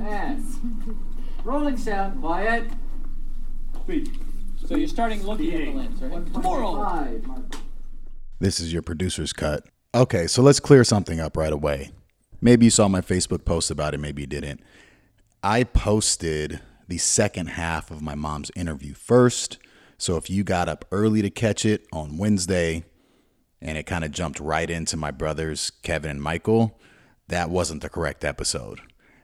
And rolling sound, quiet. Speed. So you're starting looking at the lens, right? Tomorrow. This is your producer's cut. Okay, so let's clear something up right away. Maybe you saw my Facebook post about it, maybe you didn't. I posted the second half of my mom's interview first. So if you got up early to catch it on Wednesday and it kind of jumped right into my brothers, Kevin and Michael, that wasn't the correct episode.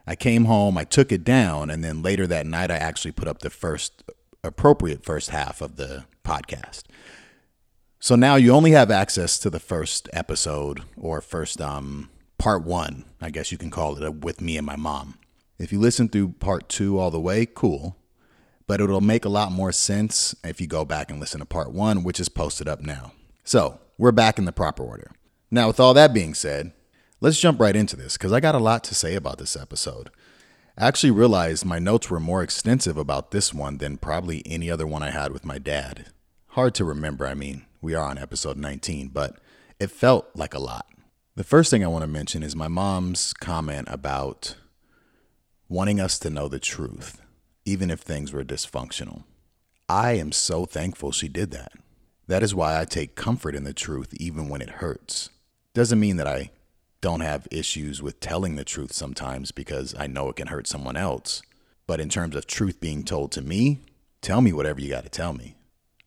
I came home, I took it down, and then later that night, I actually put up the first appropriate first half of the podcast. So now you only have access to the first episode or first um part 1, I guess you can call it, with me and my mom. If you listen through part 2 all the way, cool. But it'll make a lot more sense if you go back and listen to part 1, which is posted up now. So, we're back in the proper order. Now, with all that being said, let's jump right into this because I got a lot to say about this episode. I actually realized my notes were more extensive about this one than probably any other one I had with my dad. Hard to remember, I mean, we are on episode 19, but it felt like a lot. The first thing I want to mention is my mom's comment about wanting us to know the truth, even if things were dysfunctional. I am so thankful she did that. That is why I take comfort in the truth even when it hurts. Doesn't mean that I don't have issues with telling the truth sometimes because I know it can hurt someone else. But in terms of truth being told to me, tell me whatever you got to tell me.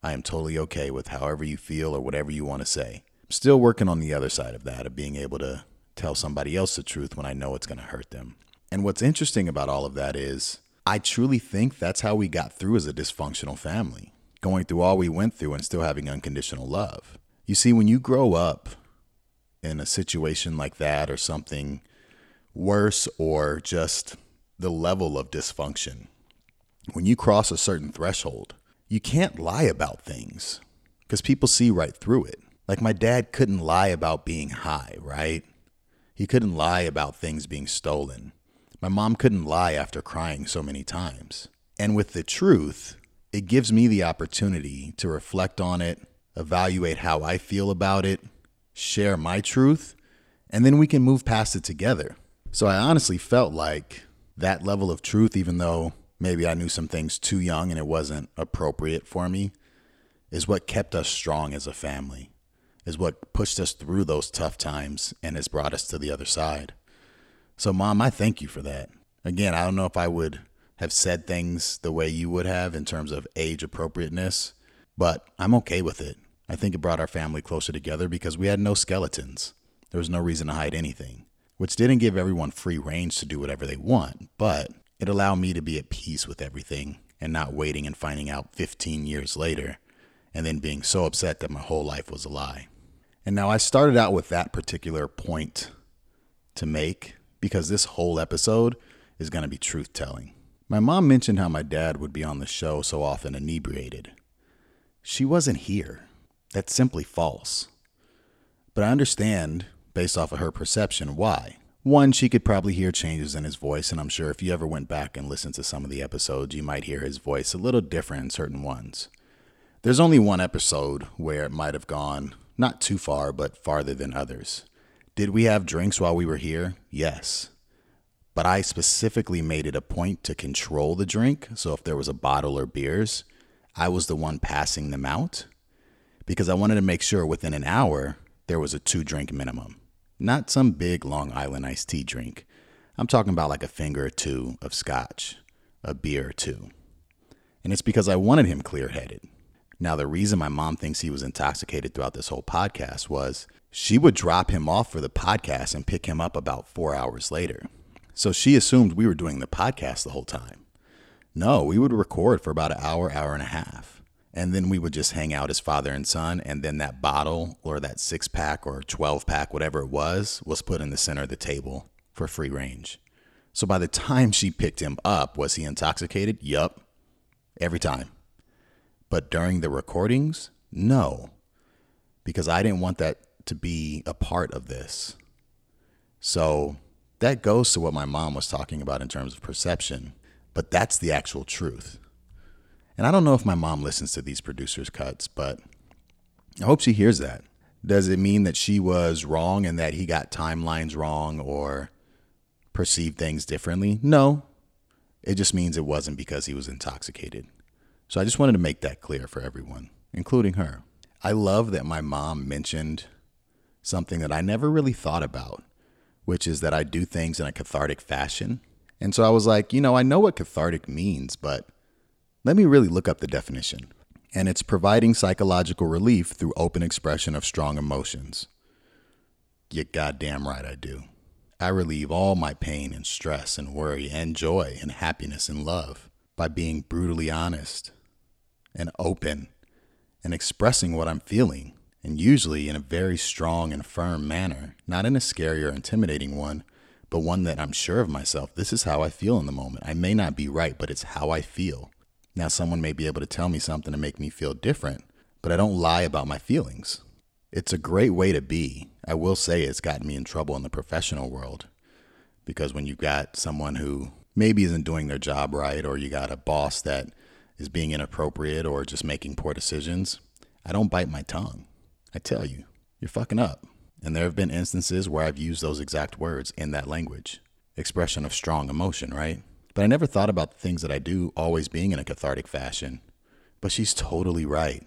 I am totally okay with however you feel or whatever you want to say. I'm still working on the other side of that, of being able to tell somebody else the truth when I know it's going to hurt them. And what's interesting about all of that is, I truly think that's how we got through as a dysfunctional family, going through all we went through and still having unconditional love. You see, when you grow up in a situation like that or something worse or just the level of dysfunction, when you cross a certain threshold, you can't lie about things because people see right through it. Like my dad couldn't lie about being high, right? He couldn't lie about things being stolen. My mom couldn't lie after crying so many times. And with the truth, it gives me the opportunity to reflect on it, evaluate how I feel about it, share my truth, and then we can move past it together. So I honestly felt like that level of truth, even though maybe I knew some things too young and it wasn't appropriate for me, is what kept us strong as a family, is what pushed us through those tough times and has brought us to the other side. So, mom, I thank you for that. Again, I don't know if I would have said things the way you would have in terms of age appropriateness, but I'm okay with it. I think it brought our family closer together because we had no skeletons. There was no reason to hide anything, which didn't give everyone free range to do whatever they want, but it allowed me to be at peace with everything and not waiting and finding out 15 years later and then being so upset that my whole life was a lie. And now I started out with that particular point to make because this whole episode is going to be truth telling. My mom mentioned how my dad would be on the show so often inebriated. She wasn't here. That's simply false. But I understand, based off of her perception, why. One, she could probably hear changes in his voice, and I'm sure if you ever went back and listened to some of the episodes, you might hear his voice a little different in certain ones. There's only one episode where it might have gone not too far, but farther than others. Did we have drinks while we were here? Yes. But I specifically made it a point to control the drink. So if there was a bottle or beers, I was the one passing them out because I wanted to make sure within an hour there was a two drink minimum. Not some big Long Island iced tea drink. I'm talking about like a finger or two of scotch, a beer or two. And it's because I wanted him clear headed. Now, the reason my mom thinks he was intoxicated throughout this whole podcast was she would drop him off for the podcast and pick him up about four hours later. So she assumed we were doing the podcast the whole time. No, we would record for about an hour, hour and a half. And then we would just hang out as father and son. And then that bottle or that six pack or 12 pack, whatever it was, was put in the center of the table for free range. So by the time she picked him up, was he intoxicated? Yup. Every time. But during the recordings, no. Because I didn't want that to be a part of this. So that goes to what my mom was talking about in terms of perception, but that's the actual truth. And I don't know if my mom listens to these producers' cuts, but I hope she hears that. Does it mean that she was wrong and that he got timelines wrong or perceived things differently? No, It just means it wasn't because he was intoxicated. So I just wanted to make that clear for everyone, including her. I love that my mom mentioned something that I never really thought about, which is that I do things in a cathartic fashion. And so I was like, you know, I know what cathartic means, but let me really look up the definition. And it's providing psychological relief through open expression of strong emotions. You goddamn right I do. I relieve all my pain and stress and worry and joy and happiness and love by being brutally honest and open and expressing what I'm feeling, and usually in a very strong and firm manner, not in a scary or intimidating one, but one that I'm sure of myself. This is how I feel in the moment. I may not be right, but it's how I feel. Now, someone may be able to tell me something to make me feel different, but I don't lie about my feelings. It's a great way to be. I will say it's gotten me in trouble in the professional world because when you've got someone who maybe isn't doing their job right, or you got a boss that is being inappropriate or just making poor decisions, I don't bite my tongue. I tell you, you're fucking up. And there have been instances where I've used those exact words in that language expression of strong emotion, right? But I never thought about the things that I do always being in a cathartic fashion. But she's totally right.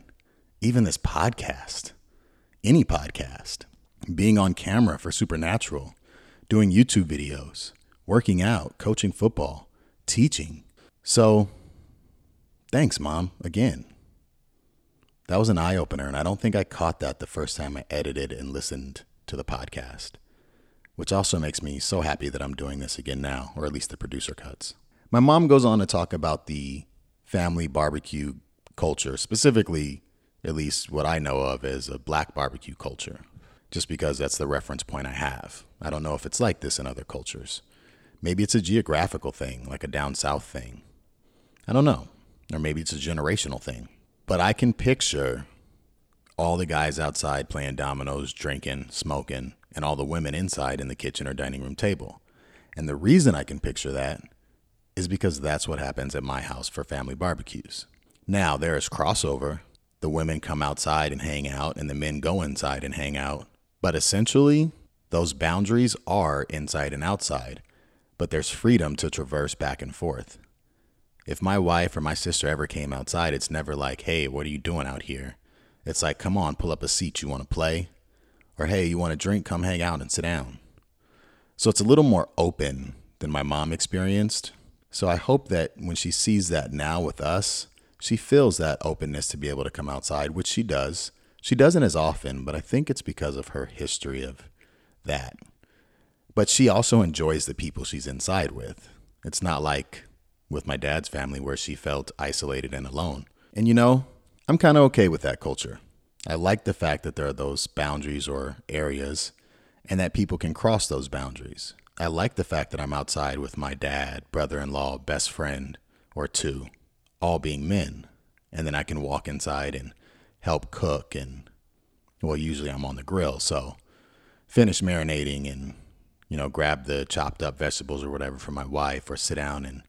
Even this podcast, any podcast, being on camera for Supernatural, doing YouTube videos, working out, coaching football, teaching. So, thanks, Mom, again. That was an eye opener, and I don't think I caught that the first time I edited and listened to the podcast which also makes me so happy that I'm doing this again now, or at least the producer cuts. My mom goes on to talk about the family barbecue culture, specifically, at least what I know of as a black barbecue culture, just because that's the reference point I have. I don't know if it's like this in other cultures. Maybe it's a geographical thing, like a down south thing. I don't know. Or maybe it's a generational thing. But I can picture all the guys outside playing dominoes, drinking, smoking, and all the women inside in the kitchen or dining room table. And the reason I can picture that is because that's what happens at my house for family barbecues. Now, there is crossover. The women come outside and hang out, and the men go inside and hang out. But essentially, those boundaries are inside and outside, but there's freedom to traverse back and forth. If my wife or my sister ever came outside, it's never like, hey, what are you doing out here? It's like, come on, pull up a seat. You want to play? Or hey, you want a drink? Come hang out and sit down. So it's a little more open than my mom experienced. So I hope that when she sees that now with us, she feels that openness to be able to come outside, which she does. She doesn't as often, but I think it's because of her history of that. But she also enjoys the people she's inside with. It's not like with my dad's family where she felt isolated and alone. And you know, I'm kind of okay with that culture. I like the fact that there are those boundaries or areas and that people can cross those boundaries. I like the fact that I'm outside with my dad, brother in law, best friend, or two, all being men. And then I can walk inside and help cook. And, well, usually I'm on the grill. So finish marinating and, you know, grab the chopped up vegetables or whatever for my wife or sit down and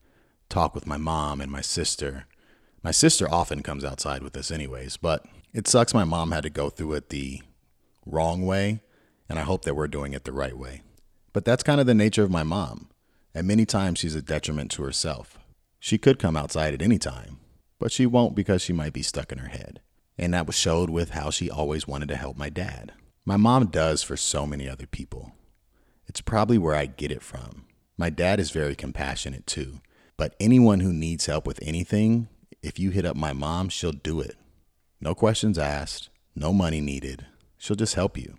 talk with my mom and my sister my sister often comes outside with us, anyways, but it sucks my mom had to go through it the wrong way, and I hope that we're doing it the right way. But that's kind of the nature of my mom, and many times she's a detriment to herself. She could come outside at any time, but she won't because she might be stuck in her head. And that was showed with how she always wanted to help my dad. My mom does for so many other people. It's probably where I get it from. My dad is very compassionate too, but anyone who needs help with anything, if you hit up my mom, she'll do it. No questions asked, no money needed. She'll just help you.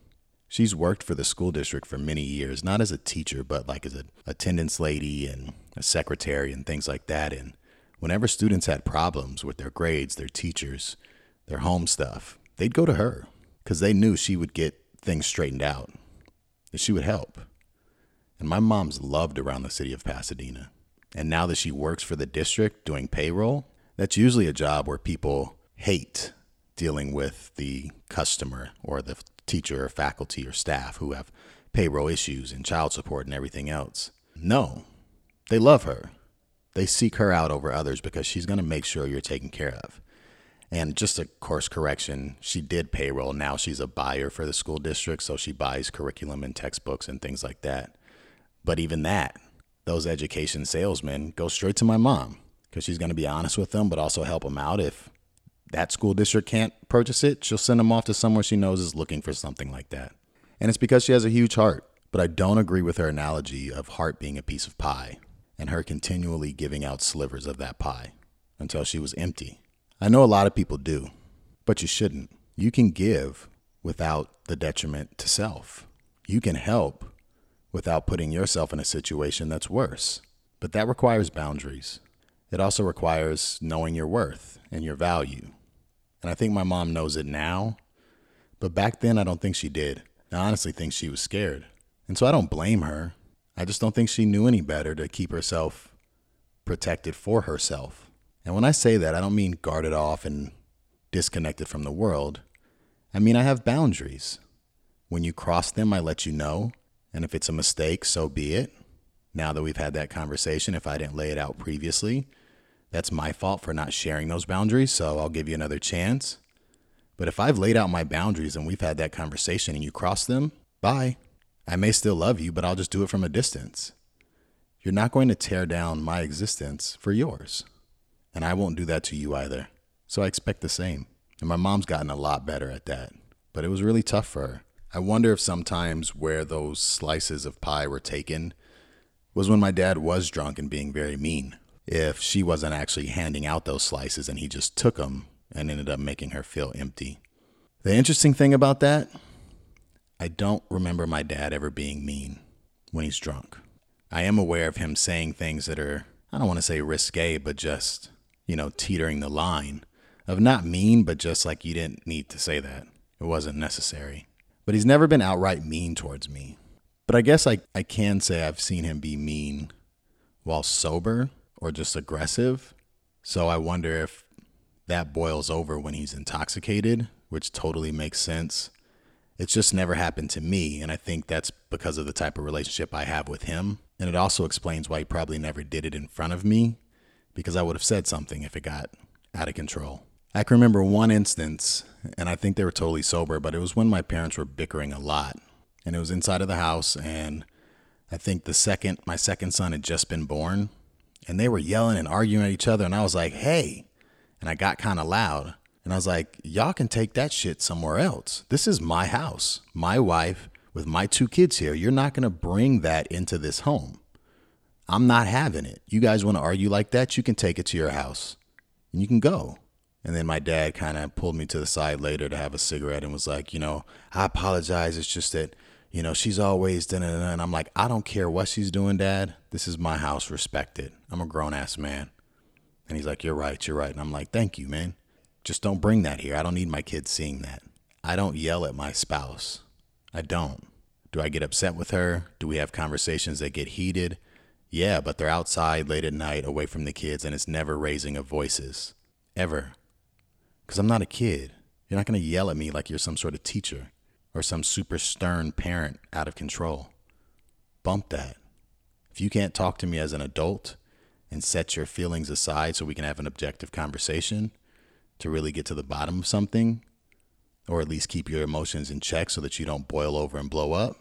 She's worked for the school district for many years, not as a teacher, but like as an attendance lady and a secretary and things like that. And whenever students had problems with their grades, their teachers, their home stuff, they'd go to her because they knew she would get things straightened out, that she would help. And my mom's loved around the city of Pasadena. And now that she works for the district doing payroll, that's usually a job where people hate dealing with the customer or the teacher or faculty or staff who have payroll issues and child support and everything else. No, they love her. They seek her out over others because she's going to make sure you're taken care of. And just a course correction, she did payroll. Now she's a buyer for the school district, so she buys curriculum and textbooks and things like that. But even that, those education salesmen go straight to my mom because she's going to be honest with them, but also help them out. If that school district can't purchase it, she'll send them off to somewhere she knows is looking for something like that. And it's because she has a huge heart. But I don't agree with her analogy of heart being a piece of pie and her continually giving out slivers of that pie until she was empty. I know a lot of people do, but you shouldn't. You can give without the detriment to self. You can help without putting yourself in a situation that's worse. But that requires boundaries. It also requires knowing your worth and your value. And I think my mom knows it now, but back then I don't think she did. I honestly think she was scared. And so I don't blame her. I just don't think she knew any better to keep herself protected for herself. And when I say that, I don't mean guarded off and disconnected from the world. I mean, I have boundaries. When you cross them, I let you know. And if it's a mistake, so be it. Now that we've had that conversation, if I didn't lay it out previously, that's my fault for not sharing those boundaries. So I'll give you another chance. But if I've laid out my boundaries and we've had that conversation and you cross them, bye. I may still love you, but I'll just do it from a distance. You're not going to tear down my existence for yours. And I won't do that to you either. So I expect the same. And my mom's gotten a lot better at that. But it was really tough for her. I wonder if sometimes where those slices of pie were taken was when my dad was drunk and being very mean. If she wasn't actually handing out those slices and he just took them and ended up making her feel empty. The interesting thing about that I don't remember my dad ever being mean when he's drunk. I am aware of him saying things that are, I don't want to say risque, but just, you know, teetering the line of not mean, but just like you didn't need to say that. It wasn't necessary. But he's never been outright mean towards me. But I guess I, I can say I've seen him be mean while sober or just aggressive. So I wonder if that boils over when he's intoxicated, which totally makes sense it's just never happened to me. And I think that's because of the type of relationship I have with him. And it also explains why he probably never did it in front of me, because I would have said something if it got out of control. I can remember one instance, and I think they were totally sober, but it was when my parents were bickering a lot. And it was inside of the house, and I think the second, my second son had just been born, and they were yelling and arguing at each other. And I was like, hey. And I got kind of loud. And I was like, y'all can take that shit somewhere else. This is my house, my wife, with my two kids here. You're not going to bring that into this home. I'm not having it. You guys want to argue like that? You can take it to your house and you can go. And then my dad kind of pulled me to the side later to have a cigarette and was like, you know, I apologize. It's just that, you know, she's always it. And I'm like, I don't care what she's doing, dad. This is my house. Respect it. I'm a grown ass man. And he's like, you're right. You're right. And I'm like, thank you, man. Just don't bring that here. I don't need my kids seeing that. I don't yell at my spouse. I don't. Do I get upset with her? Do we have conversations that get heated? Yeah, but they're outside late at night away from the kids and it's never raising of voices. Ever. Because I'm not a kid. You're not going to yell at me like you're some sort of teacher or some super stern parent out of control. Bump that. If you can't talk to me as an adult and set your feelings aside so we can have an objective conversation, to really get to the bottom of something, or at least keep your emotions in check so that you don't boil over and blow up,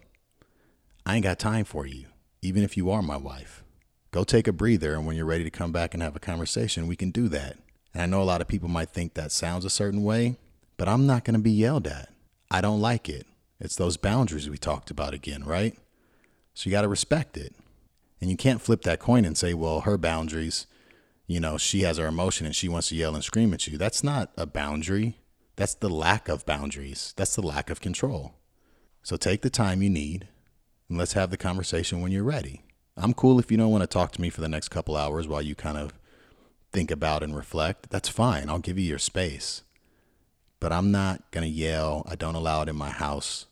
I ain't got time for you, even if you are my wife. Go take a breather, and when you're ready to come back and have a conversation, we can do that. And I know a lot of people might think that sounds a certain way, but I'm not going to be yelled at. I don't like it. It's those boundaries we talked about again, right? So you got to respect it. And you can't flip that coin and say, well, her boundaries you know, she has her emotion and she wants to yell and scream at you. That's not a boundary. That's the lack of boundaries. That's the lack of control. So take the time you need and let's have the conversation when you're ready. I'm cool if you don't want to talk to me for the next couple hours while you kind of think about and reflect. That's fine. I'll give you your space. But I'm not going to yell. I don't allow it in my house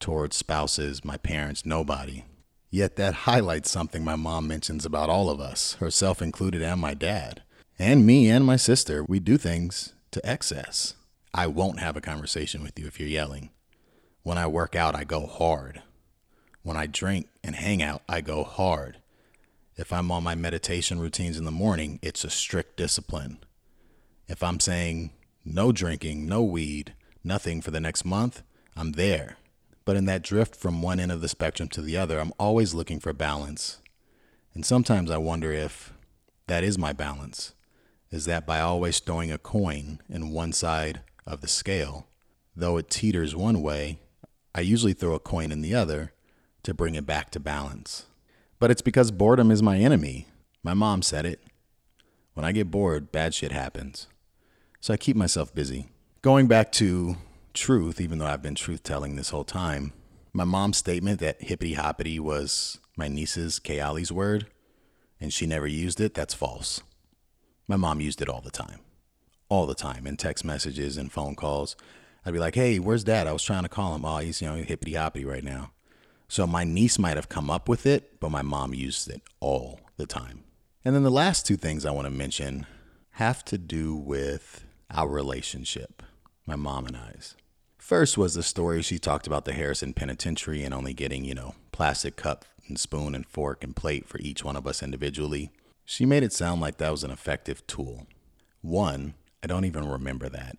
towards spouses, my parents, nobody. Yet that highlights something my mom mentions about all of us, herself included, and my dad. And me and my sister. We do things to excess. I won't have a conversation with you if you're yelling. When I work out, I go hard. When I drink and hang out, I go hard. If I'm on my meditation routines in the morning, it's a strict discipline. If I'm saying no drinking, no weed, nothing for the next month, I'm there. But in that drift from one end of the spectrum to the other, I'm always looking for balance. And sometimes I wonder if that is my balance. Is that by always throwing a coin in one side of the scale, though it teeters one way, I usually throw a coin in the other to bring it back to balance. But it's because boredom is my enemy. My mom said it. When I get bored, bad shit happens. So I keep myself busy. Going back to truth, even though I've been truth telling this whole time, my mom's statement that hippity hoppity was my niece's Kayali's word and she never used it, that's false. My mom used it all the time. All the time in text messages and phone calls. I'd be like, hey, where's dad? I was trying to call him. Oh, he's, you know, hippity hoppity right now. So my niece might have come up with it, but my mom used it all the time. And then the last two things I want to mention have to do with our relationship, my mom and I's. First was the story she talked about the Harrison Penitentiary and only getting, you know, plastic cup and spoon and fork and plate for each one of us individually. She made it sound like that was an effective tool. One, I don't even remember that.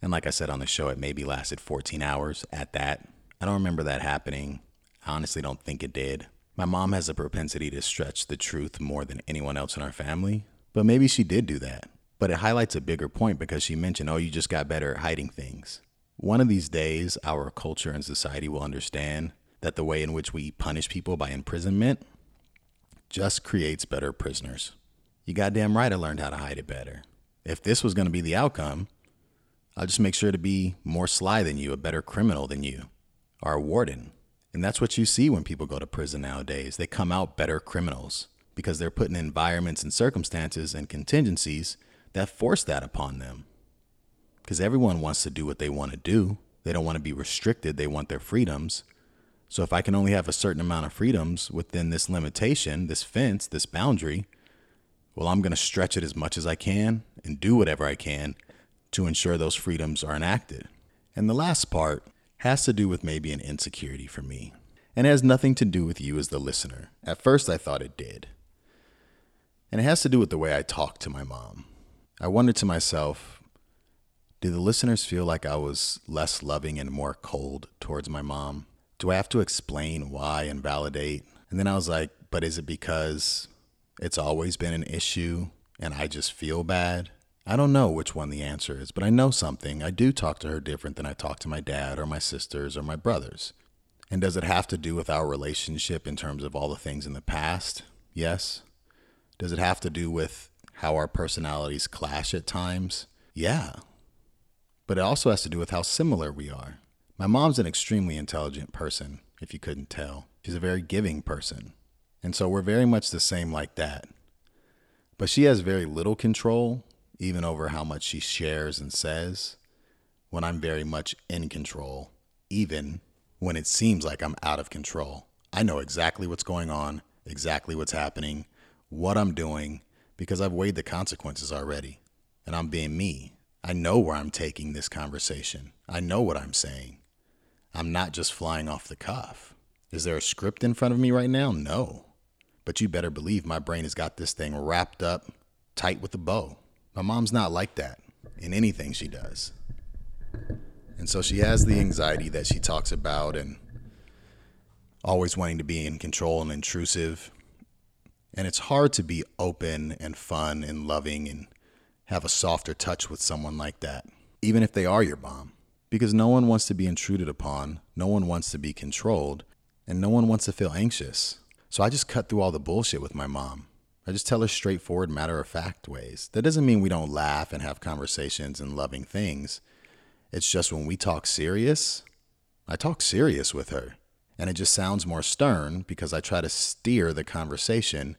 And like I said on the show, it maybe lasted 14 hours at that. I don't remember that happening. I honestly don't think it did. My mom has a propensity to stretch the truth more than anyone else in our family, but maybe she did do that. But it highlights a bigger point because she mentioned, oh, you just got better at hiding things. One of these days, our culture and society will understand that the way in which we punish people by imprisonment just creates better prisoners. You goddamn right I learned how to hide it better. If this was going to be the outcome, I'll just make sure to be more sly than you, a better criminal than you, or a warden. And that's what you see when people go to prison nowadays. They come out better criminals because they're put in environments and circumstances and contingencies that force that upon them. Because everyone wants to do what they want to do. They don't want to be restricted, they want their freedoms. So if I can only have a certain amount of freedoms within this limitation, this fence, this boundary, well, I'm going to stretch it as much as I can and do whatever I can to ensure those freedoms are enacted. And the last part has to do with maybe an insecurity for me and has nothing to do with you as the listener. At first, I thought it did. And it has to do with the way I talk to my mom. I wondered to myself, do the listeners feel like I was less loving and more cold towards my mom? do I have to explain why and validate? And then I was like, but is it because it's always been an issue and I just feel bad? I don't know which one the answer is, but I know something. I do talk to her different than I talk to my dad or my sisters or my brothers. And does it have to do with our relationship in terms of all the things in the past? Yes. Does it have to do with how our personalities clash at times? Yeah. But it also has to do with how similar we are. My mom's an extremely intelligent person, if you couldn't tell. She's a very giving person. And so we're very much the same like that. But she has very little control, even over how much she shares and says, when I'm very much in control, even when it seems like I'm out of control. I know exactly what's going on, exactly what's happening, what I'm doing, because I've weighed the consequences already. And I'm being me. I know where I'm taking this conversation. I know what I'm saying. I'm not just flying off the cuff. Is there a script in front of me right now? No. But you better believe my brain has got this thing wrapped up tight with a bow. My mom's not like that in anything she does. And so she has the anxiety that she talks about and always wanting to be in control and intrusive. And it's hard to be open and fun and loving and have a softer touch with someone like that, even if they are your mom because no one wants to be intruded upon, no one wants to be controlled, and no one wants to feel anxious. So I just cut through all the bullshit with my mom. I just tell her straightforward, matter of fact ways. That doesn't mean we don't laugh and have conversations and loving things. It's just when we talk serious, I talk serious with her. And it just sounds more stern because I try to steer the conversation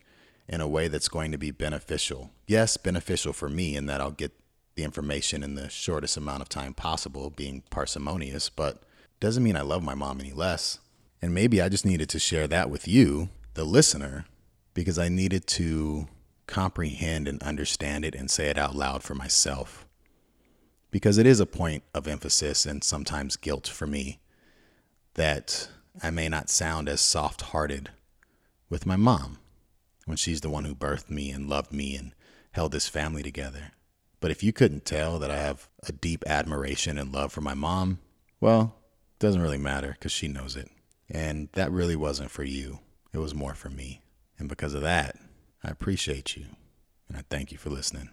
in a way that's going to be beneficial. Yes, beneficial for me in that I'll get the information in the shortest amount of time possible, being parsimonious, but doesn't mean I love my mom any less. And maybe I just needed to share that with you, the listener, because I needed to comprehend and understand it and say it out loud for myself. Because it is a point of emphasis and sometimes guilt for me that I may not sound as soft hearted with my mom when she's the one who birthed me and loved me and held this family together. But if you couldn't tell that I have a deep admiration and love for my mom, well, it doesn't really matter because she knows it. And that really wasn't for you, it was more for me. And because of that, I appreciate you. And I thank you for listening.